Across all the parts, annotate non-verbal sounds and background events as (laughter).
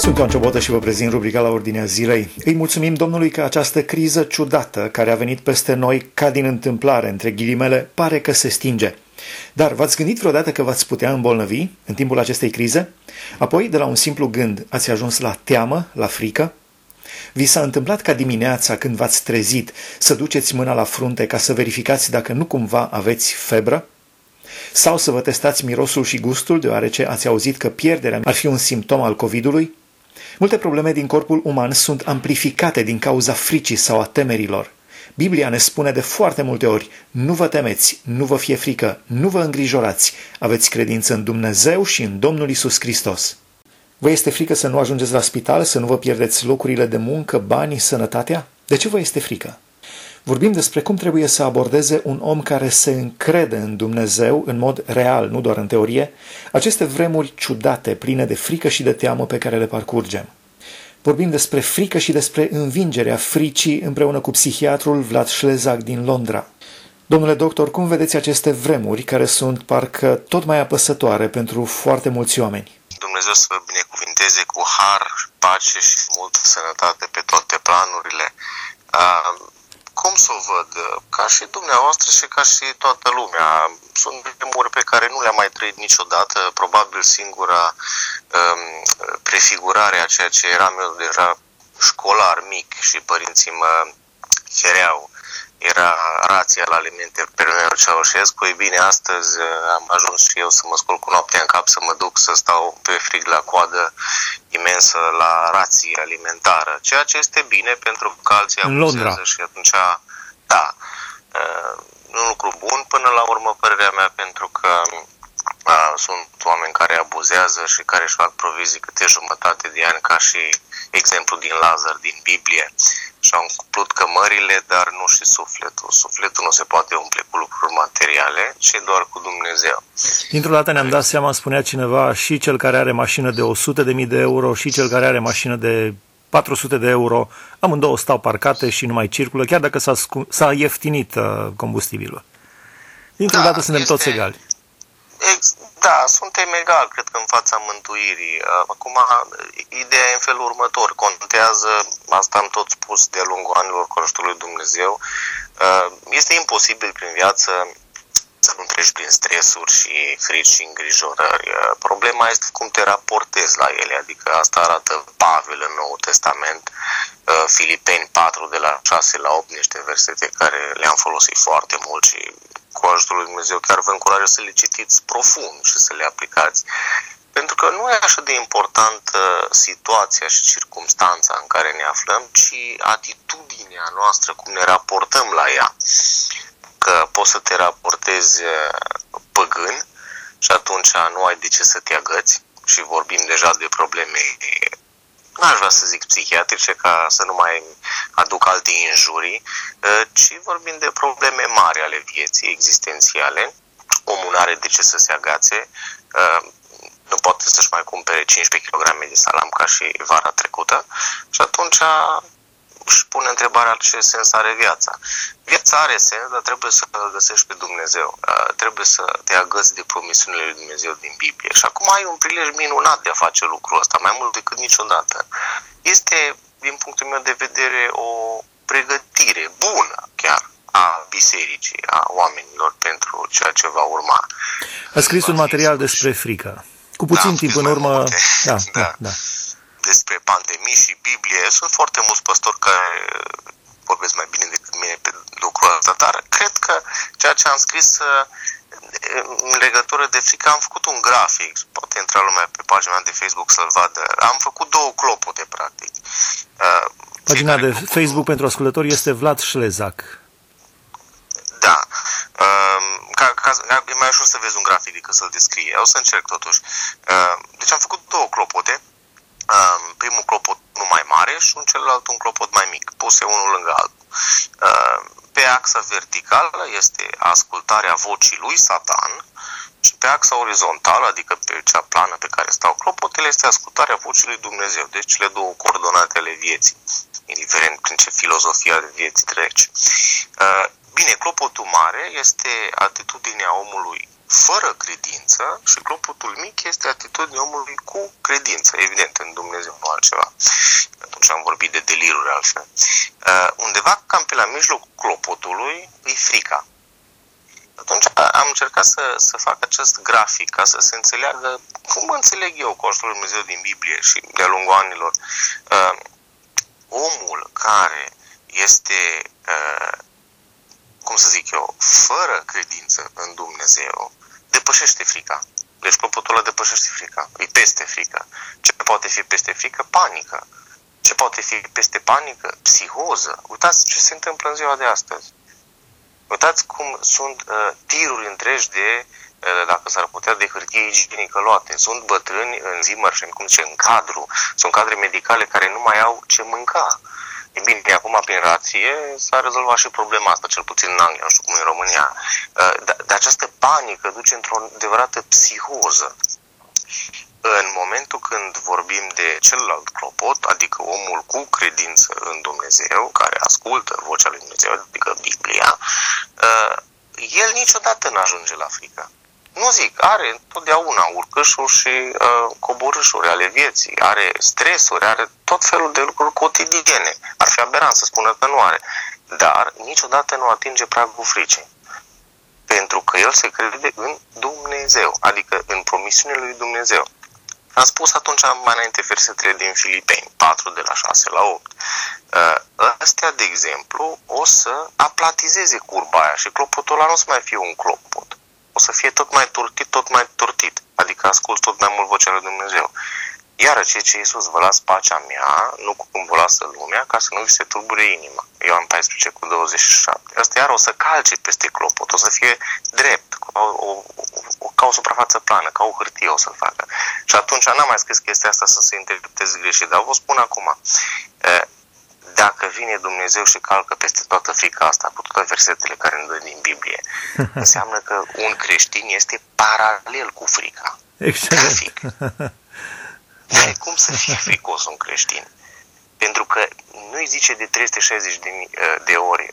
Sunt Ioan Ciobotă și vă prezint rubrica la ordinea zilei. Îi mulțumim Domnului că această criză ciudată care a venit peste noi ca din întâmplare, între ghilimele, pare că se stinge. Dar v-ați gândit vreodată că v-ați putea îmbolnăvi în timpul acestei crize? Apoi, de la un simplu gând, ați ajuns la teamă, la frică? Vi s-a întâmplat ca dimineața când v-ați trezit să duceți mâna la frunte ca să verificați dacă nu cumva aveți febră? Sau să vă testați mirosul și gustul deoarece ați auzit că pierderea ar fi un simptom al COVID-ului? Multe probleme din corpul uman sunt amplificate din cauza fricii sau a temerilor. Biblia ne spune de foarte multe ori, nu vă temeți, nu vă fie frică, nu vă îngrijorați, aveți credință în Dumnezeu și în Domnul Isus Hristos. Vă este frică să nu ajungeți la spital, să nu vă pierdeți locurile de muncă, banii, sănătatea? De ce vă este frică? Vorbim despre cum trebuie să abordeze un om care se încrede în Dumnezeu în mod real, nu doar în teorie, aceste vremuri ciudate, pline de frică și de teamă pe care le parcurgem. Vorbim despre frică și despre învingerea fricii împreună cu psihiatrul Vlad Șlezac din Londra. Domnule doctor, cum vedeți aceste vremuri care sunt parcă tot mai apăsătoare pentru foarte mulți oameni? Dumnezeu să vă binecuvinteze cu har, pace și multă sănătate pe toate planurile cum să o văd? Ca și dumneavoastră și ca și toată lumea. Sunt vremuri pe care nu le-am mai trăit niciodată. Probabil singura um, prefigurare a ceea ce eram eu deja școlar mic și părinții mă fereau era rația la alimente pe Leonel Ceaușescu. Ei bine, astăzi uh, am ajuns și eu să mă scol cu noaptea în cap, să mă duc să stau pe frig la coadă imensă la rație alimentară, ceea ce este bine pentru că alții abuzează și atunci, da, uh, un lucru bun până la urmă, părerea mea, pentru că uh, sunt oameni care abuzează și care își fac provizii câte jumătate de ani, ca și exemplu din Lazar din Biblie și-au umplut cămările, dar nu și sufletul. Sufletul nu se poate umple cu lucruri materiale, ci doar cu Dumnezeu. Dintr-o dată ne-am dat seama, spunea cineva, și cel care are mașină de 100.000 de euro și cel care are mașină de 400 de euro, amândouă stau parcate și nu mai circulă, chiar dacă s-a, s-a ieftinit uh, combustibilul. Dintr-o da, dată suntem este, toți egali. Ex, da, suntem egali, cred că, în fața mântuirii. Acum, ideea e în felul următor. Contează, asta am tot spus de-a lungul anilor cu ajutorul lui Dumnezeu, este imposibil prin viață să nu treci prin stresuri și frici și îngrijorări. Problema este cum te raportezi la ele, adică asta arată Pavel în Noul Testament, Filipeni 4 de la 6 la 8, niște versete care le-am folosit foarte mult și cu ajutorul lui Dumnezeu, chiar vă încurajez să le citiți profund și să le aplicați. Pentru că nu e așa de importantă situația și circumstanța în care ne aflăm, ci atitudinea noastră, cum ne raportăm la ea. Că poți să te raportezi uh, păgân și atunci nu ai de ce să te agăți și vorbim deja de probleme n-aș vrea să zic psihiatrice ca să nu mai aduc alte injurii, ă, ci vorbim de probleme mari ale vieții existențiale. Omul nu are de ce să se agațe, ă, nu poate să-și mai cumpere 15 kg de salam ca și vara trecută și atunci își pune întrebarea ce sens are viața. Viața are sens, dar trebuie să găsești pe Dumnezeu. Trebuie să te agăți de promisiunile lui Dumnezeu din Biblie. Și acum ai un prilej minunat de a face lucrul ăsta, mai mult decât niciodată. Este, din punctul meu de vedere, o pregătire bună chiar a bisericii, a oamenilor pentru ceea ce va urma. A scris un material despre frică. Cu puțin da, timp în urmă... (laughs) Da, da, da. da despre pandemii și Biblie. Sunt foarte mulți păstori care vorbesc mai bine decât mine pe lucrul ăsta, dar cred că ceea ce am scris uh, în legătură de frică, am făcut un grafic, poate intra lumea pe pagina de Facebook să-l vadă. Am făcut două clopote, practic. Uh, pagina de Facebook pentru ascultători este Vlad Șlezac. Da. Um, ca, ca, e mai ușor să vezi un grafic decât să-l descrie. O să încerc totuși. Uh, deci am făcut două clopote primul clopot unul mai mare și un celălalt un clopot mai mic, puse unul lângă altul. Pe axa verticală este ascultarea vocii lui Satan și pe axa orizontală, adică pe cea plană pe care stau clopotele, este ascultarea vocii lui Dumnezeu. Deci cele două coordonate ale vieții, indiferent prin ce filozofia de vieții treci. Bine, clopotul mare este atitudinea omului fără credință și clopotul mic este atitudinea omului cu credință, evident, în Dumnezeu, nu altceva. Atunci am vorbit de deliruri altfel. Uh, undeva cam pe la mijlocul clopotului e frica. Atunci am încercat să, să fac acest grafic ca să se înțeleagă cum înțeleg eu Costul Dumnezeu din Biblie și de-a lungul anilor. Uh, omul care este, uh, cum să zic eu, fără credință în Dumnezeu, depășește frica. Deci clopotul ăla depășește frica, îi peste frică. Ce poate fi peste frică? Panică. Ce poate fi peste panică? Psihoză. Uitați ce se întâmplă în ziua de astăzi. Uitați cum sunt uh, tiruri întregi de, uh, dacă s-ar putea, de hârtie igienică luate. Sunt bătrâni în zi mărșeni, cum zice, în cadru. Sunt cadre medicale care nu mai au ce mânca. E bine, acum prin rație s-a rezolvat și problema asta, cel puțin în Anglia, nu știu cum e în România. Uh, dar această panică duce într-o adevărată psihoză. În momentul când vorbim de celălalt clopot, adică omul cu credință în Dumnezeu, care ascultă vocea lui Dumnezeu, adică Biblia, uh, el niciodată nu ajunge la frică. Nu zic, are întotdeauna urcășuri și uh, coborâșuri ale vieții, are stresuri, are tot felul de lucruri cotidiene. Ar fi aberant să spună că nu are. Dar niciodată nu atinge pragul fricii. Pentru că el se crede în Dumnezeu, adică în promisiunile lui Dumnezeu. Am spus atunci mai înainte versetele din Filipeni, 4 de la 6 la 8. Uh, ăstea, de exemplu, o să aplatizeze curba aia și clopotul ăla nu o să mai fie un clopot o să fie tot mai turtit, tot mai turtit. Adică ascult tot mai mult vocea lui Dumnezeu. Iar ce ce Iisus, vă las pacea mea, nu cum vă lasă lumea, ca să nu vi se tulbure inima. Eu am 14 cu 27. Asta iar o să calce peste clopot, o să fie drept, ca o, o, o, ca o suprafață plană, ca o hârtie o să facă. Și atunci n-am mai scris chestia asta să se interpreteze greșit, dar vă spun acum dacă vine Dumnezeu și calcă peste toată frica asta, cu toate versetele care îmi dă din Biblie, (laughs) înseamnă că un creștin este paralel cu frica. Excelent. Grafic. Da. (laughs) Cum să fie fricos un creștin? Pentru că nu îi zice de 360 de, de ori,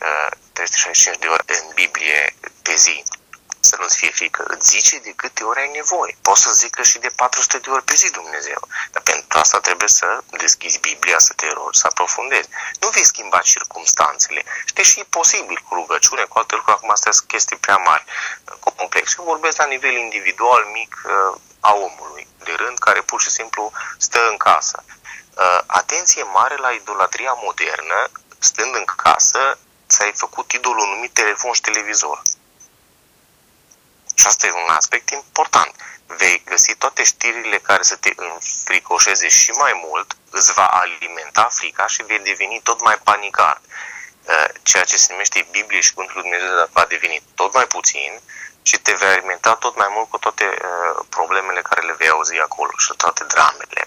365 de ori în Biblie pe zi să nu-ți fie frică. Îți zice de câte ori ai nevoie. Poți să zică și de 400 de ori pe zi Dumnezeu. Dar pentru asta trebuie să deschizi Biblia, să te rogi, să aprofundezi. Nu vei schimba circumstanțele. Și deși e posibil cu rugăciune, cu alte lucruri, acum astea sunt chestii prea mari, complexe. Eu vorbesc la nivel individual, mic, uh, a omului, de rând, care pur și simplu stă în casă. Uh, atenție mare la idolatria modernă, stând în casă, ți-ai făcut idolul numit telefon și televizor. Și asta e un aspect important. Vei găsi toate știrile care să te înfricoșeze și mai mult, îți va alimenta frica și vei deveni tot mai panicar. Uh, ceea ce se numește Biblie și Cuvântul Lui Dumnezeu va deveni tot mai puțin și te vei alimenta tot mai mult cu toate uh, problemele care le vei auzi acolo și toate dramele.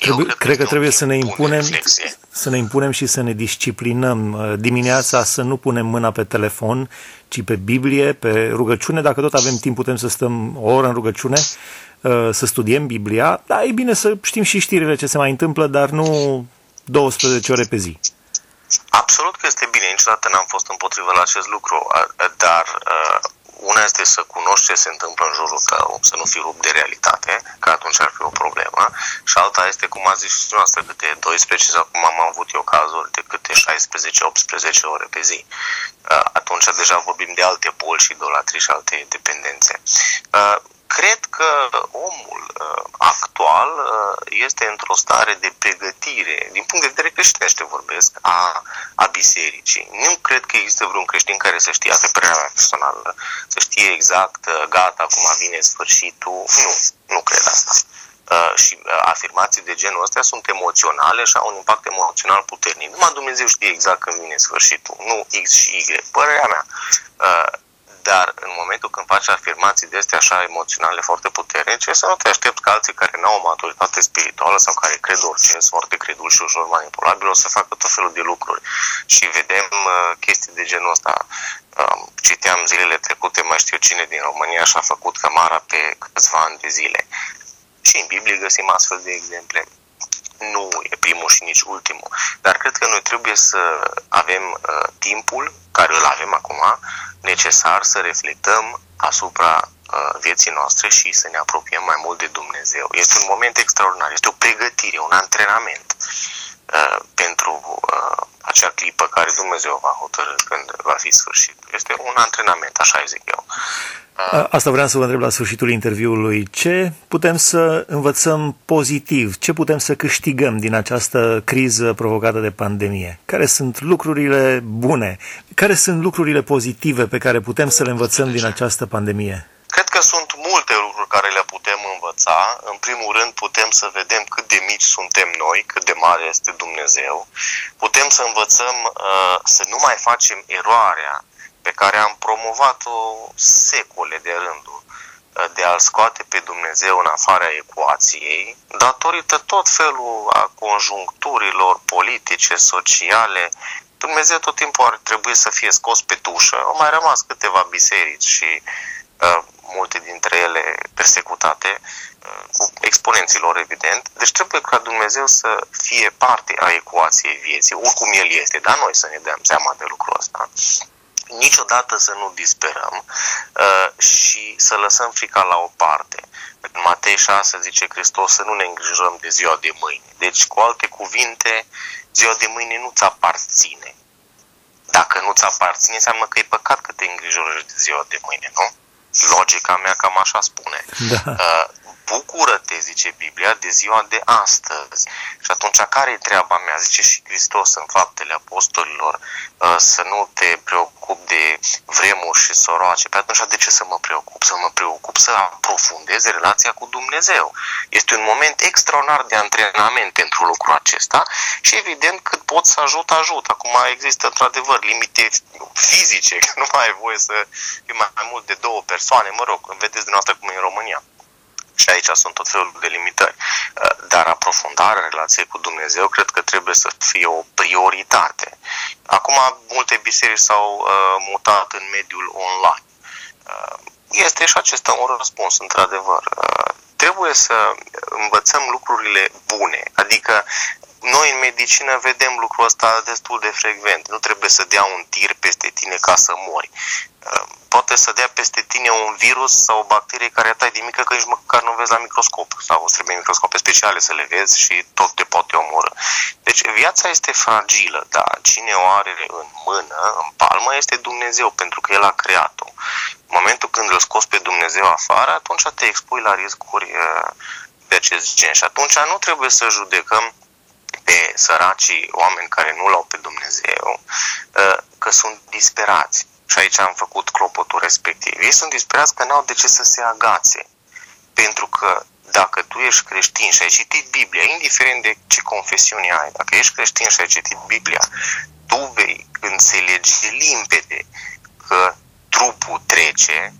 Trebuie, cred, cred că trebuie să ne impunem să ne impunem și să ne disciplinăm. Uh, dimineața să nu punem mâna pe telefon, ci pe Biblie, pe rugăciune. Dacă tot avem timp, putem să stăm o oră în rugăciune, uh, să studiem Biblia. Da, e bine să știm și știrile ce se mai întâmplă, dar nu 12 ore pe zi. Absolut că este bine, niciodată n-am fost împotrivă la acest lucru, dar uh, una este să cunoști ce se întâmplă în jurul tău, să nu fii rupt de realitate, că atunci ar fi o problemă, și alta este, cum ați zis și noastră, câte 12 sau cum am avut eu cazuri, de câte 16-18 ore pe zi. Uh, atunci deja vorbim de alte boli și idolatrii și alte dependențe. Uh, cred că omul uh, actual uh, este într-o stare de pregătire, din punct de vedere creștinește vorbesc, a, a bisericii. Nu cred că există vreun creștin care să știe, asta părerea mea personală, să știe exact, uh, gata, acum vine sfârșitul. Nu, nu cred asta. Uh, și uh, afirmații de genul ăsta sunt emoționale și au un impact emoțional puternic. Numai Dumnezeu știe exact când vine sfârșitul, nu X și Y. Părerea mea. Uh, dar în momentul când faci afirmații de astea așa emoționale foarte puternice, să nu te aștepți ca alții care nu au o maturitate spirituală sau care cred orice, sunt foarte credul și ușor manipulabil, o să facă tot felul de lucruri. Și vedem uh, chestii de genul ăsta. Uh, citeam zilele trecute, mai știu cine din România și-a făcut cămara pe câțiva ani de zile. Și în Biblie găsim astfel de exemple nu e primul și nici ultimul, dar cred că noi trebuie să avem uh, timpul care îl avem acum necesar să reflectăm asupra uh, vieții noastre și să ne apropiem mai mult de Dumnezeu. Este un moment extraordinar, este o pregătire, un antrenament uh, pentru uh, acea clipă care Dumnezeu va hotărâ când va fi sfârșit. Este un antrenament, așa zic eu. Asta vreau să vă întreb la sfârșitul interviului. Ce putem să învățăm pozitiv? Ce putem să câștigăm din această criză provocată de pandemie? Care sunt lucrurile bune? Care sunt lucrurile pozitive pe care putem să le învățăm din această pandemie? Cred că sunt multe lucruri care le putem învăța. În primul rând putem să vedem cât de mici suntem noi, cât de mare este Dumnezeu. Putem să învățăm uh, să nu mai facem eroarea pe care am promovat-o secole de rândul de a-L scoate pe Dumnezeu în afara ecuației, datorită tot felul a conjuncturilor politice, sociale, Dumnezeu tot timpul ar trebui să fie scos pe tușă. Au mai rămas câteva biserici și uh, multe dintre ele persecutate, uh, cu exponenților evident. Deci trebuie ca Dumnezeu să fie parte a ecuației vieții, oricum El este, dar noi să ne dăm seama de lucrul ăsta niciodată să nu disperăm uh, și să lăsăm frica la o parte. În Matei 6 zice Hristos să nu ne îngrijorăm de ziua de mâine. Deci, cu alte cuvinte, ziua de mâine nu ți aparține. Dacă nu ți aparține, înseamnă că e păcat că te îngrijorești de ziua de mâine, nu? Logica mea cam așa spune. Da. Uh, bucură-te, zice Biblia, de ziua de astăzi. Și atunci, care e treaba mea? Zice și Hristos în faptele apostolilor, uh, să nu te preocup de vremuri și soroace. Pe atunci, de ce să mă preocup? Să mă preocup să aprofundez relația cu Dumnezeu. Este un moment extraordinar de antrenament pentru lucrul acesta și, evident, cât pot să ajut, ajut. Acum există, într-adevăr, limite fizice, (laughs) că nu mai ai voie să fii mai mult de două persoane. Mă rog, vedeți dumneavoastră cum e în România și aici sunt tot felul de limitări. Uh, dar aprofundarea relației cu Dumnezeu cred că trebuie să fie o prioritate. Acum, multe biserici s-au uh, mutat în mediul online. Uh, este și acesta un răspuns, într-adevăr. Trebuie să învățăm lucrurile bune, adică noi în medicină vedem lucrul ăsta destul de frecvent. Nu trebuie să dea un tir peste tine ca să mori poate să dea peste tine un virus sau o bacterie care atai de mică că nici măcar nu vezi la microscop sau îți trebuie microscope speciale să le vezi și tot te poate omoră. Deci viața este fragilă, da, cine o are în mână, în palmă, este Dumnezeu, pentru că El a creat-o. În momentul când îl scoți pe Dumnezeu afară, atunci te expui la riscuri uh, de acest gen și atunci nu trebuie să judecăm pe săracii oameni care nu l-au pe Dumnezeu, uh, că sunt disperați și aici am făcut clopotul respectiv. Ei sunt disperați că n-au de ce să se agațe. Pentru că dacă tu ești creștin și ai citit Biblia, indiferent de ce confesiune ai, dacă ești creștin și ai citit Biblia, tu vei înțelege limpede că trupul trece,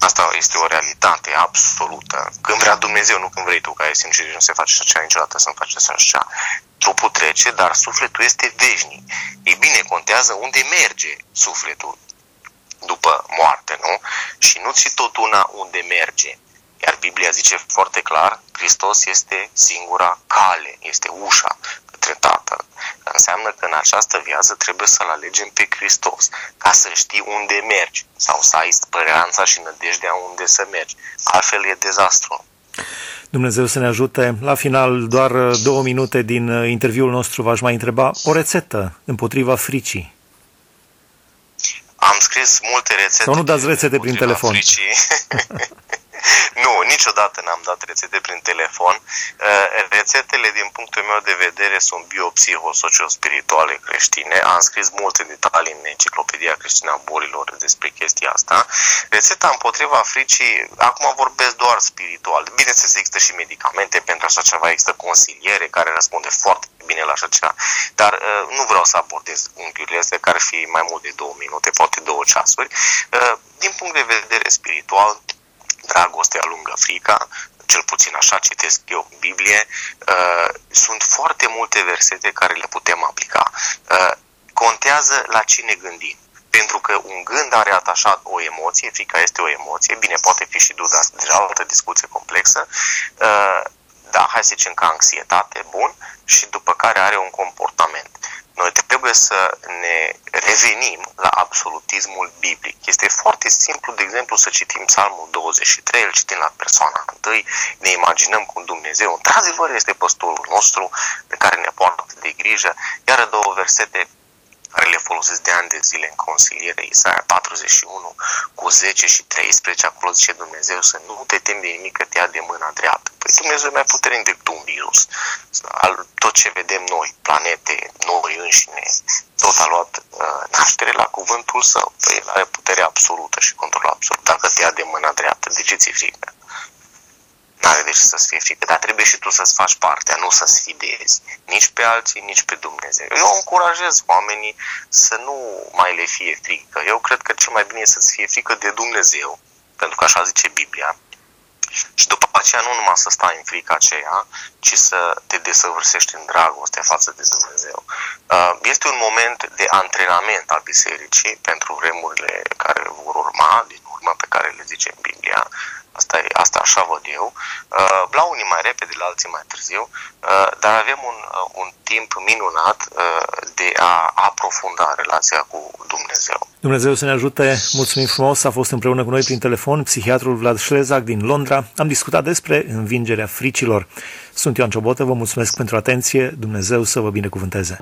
asta este o realitate absolută. Când vrea Dumnezeu, nu când vrei tu, ca ai sincer, nu se face așa niciodată să-mi faci așa. Trupul trece, dar sufletul este veșnic. Ei bine, contează unde merge sufletul după moarte, nu? Și nu ți tot una unde merge. Iar Biblia zice foarte clar, Hristos este singura cale, este ușa către Tatăl. Înseamnă că în această viață trebuie să-L alegem pe Hristos, ca să știi unde mergi sau să ai speranța și nădejdea unde să mergi. Altfel e dezastru. Dumnezeu să ne ajute. La final, doar două minute din interviul nostru v-aș mai întreba o rețetă împotriva fricii. Am scris multe rețete. Sau nu dați rețete prin telefon. (laughs) (laughs) nu, niciodată n-am dat rețete prin telefon. Uh, rețetele, din punctul meu de vedere, sunt biopsiho-socio-spirituale creștine. Am scris multe detalii în Enciclopedia Creștină a Bolilor despre chestia asta. Rețeta împotriva fricii, acum vorbesc doar spiritual. Bineînțeles, există și medicamente pentru așa ceva, există consiliere care răspunde foarte bine la așa ceva, dar uh, nu vreau să abordez unghiurile astea care ar fi mai mult de două minute, poate două ceasuri. Uh, din punct de vedere spiritual, dragostea lungă frica, cel puțin așa citesc eu Biblie, uh, sunt foarte multe versete care le putem aplica. Uh, contează la cine gândim. Pentru că un gând are atașat o emoție, frica este o emoție, bine, poate fi și duda, deja altă discuție complexă, uh, da, hai să zicem că anxietate, bun, și după care are un comportament. Noi trebuie să ne revenim la absolutismul biblic. Este foarte simplu, de exemplu, să citim Psalmul 23, îl citim la persoana întâi, ne imaginăm cum Dumnezeu, într-adevăr, este păstorul nostru, de care ne poartă de grijă, iar două versete care le folosesc de ani de zile în consiliere, Isaia 41, cu 10 și 13, acolo zice Dumnezeu să nu te temi de nimic că te ia de mâna dreaptă. Păi Dumnezeu e mai puternic decât un virus. Tot ce vedem noi, planete, noi înșine, tot a luat uh, naștere la cuvântul său. Păi el are putere absolută și control absolut. Dacă te ia de mâna dreaptă, de ce ți-e frică? N-are de ce să-ți fie frică, dar trebuie și tu să-ți faci partea, nu să sfidezi nici pe alții, nici pe Dumnezeu. Eu încurajez oamenii să nu mai le fie frică. Eu cred că cel mai bine e să-ți fie frică de Dumnezeu, pentru că așa zice Biblia, și după aceea nu numai să stai în frica aceea, ci să te desăvârșești în dragoste față de Dumnezeu. Uh, este un moment de antrenament al bisericii pentru vremurile care vor urma, din urmă pe care le zice Biblia, Asta, e, asta așa văd eu. Uh, la unii mai repede, la alții mai târziu, uh, dar avem un, uh, un timp minunat de a aprofunda relația cu Dumnezeu. Dumnezeu să ne ajute, mulțumim frumos, a fost împreună cu noi prin telefon psihiatrul Vlad Șlezac din Londra. Am discutat despre învingerea fricilor. Sunt Ioan Ciobotă, vă mulțumesc pentru atenție, Dumnezeu să vă binecuvânteze.